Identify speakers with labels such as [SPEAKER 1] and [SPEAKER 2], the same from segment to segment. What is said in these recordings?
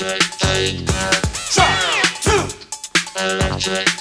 [SPEAKER 1] Electric. Try two. Electric.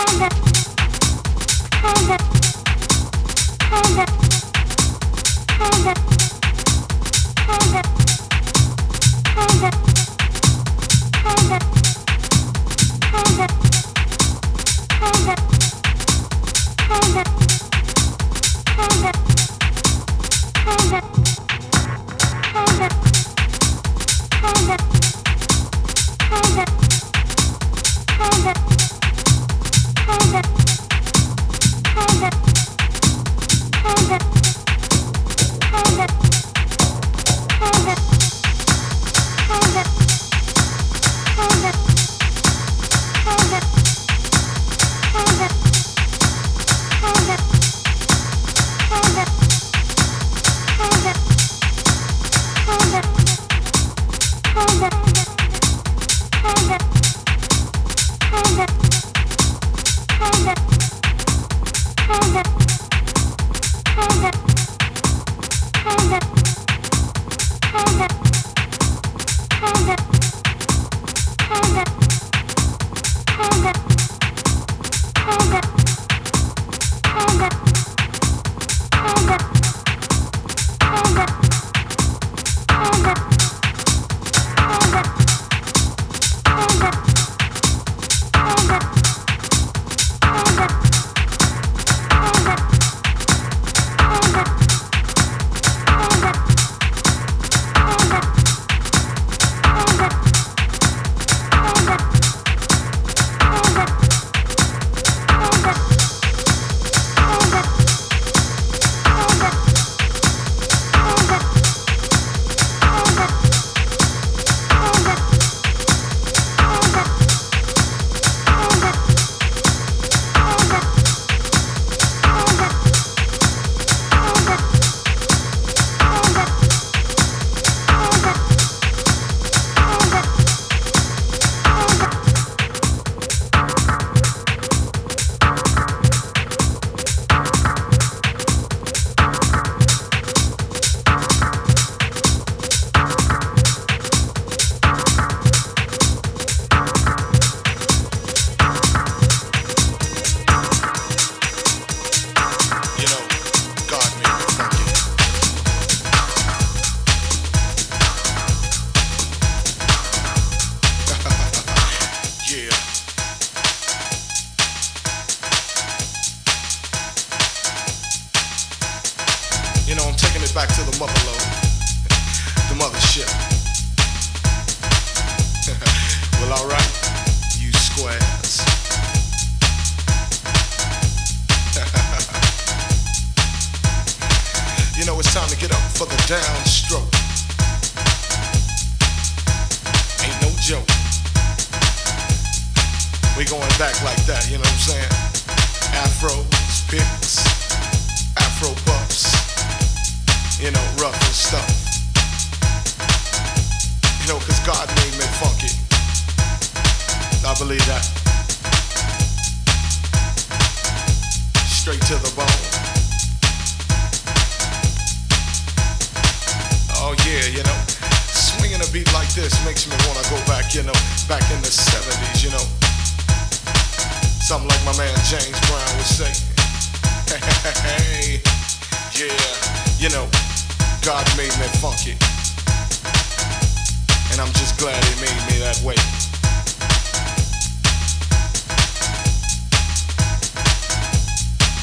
[SPEAKER 1] Hold up. Hold up.
[SPEAKER 2] made me that way.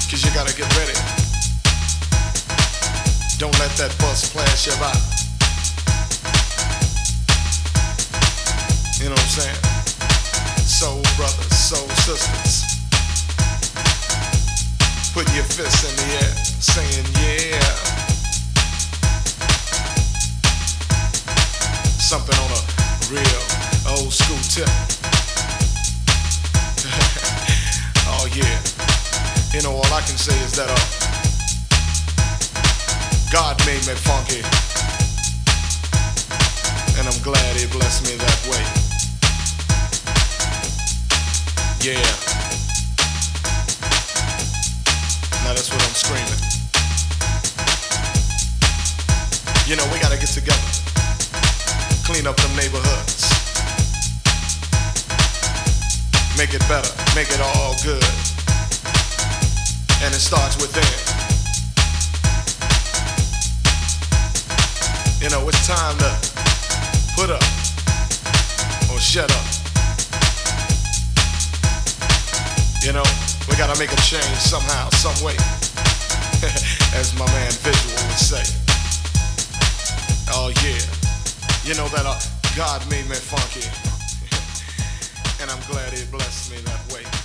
[SPEAKER 2] Cause you gotta get ready. Don't let that bus pass you by. You know what I'm saying? Soul brothers, soul sisters. put your fists in the air, saying yeah. Something on a real old school tip. oh yeah. You know all I can say is that uh, God made me funky, and I'm glad He blessed me that way. Yeah. Now that's what I'm screaming. You know we gotta get together clean up the neighborhoods. Make it better, make it all good. And it starts within. You know, it's time to put up or shut up. You know, we gotta make a change somehow, some way. as my man Visual would say. Oh yeah. You know that uh, God made me funky. and I'm glad he blessed me that way.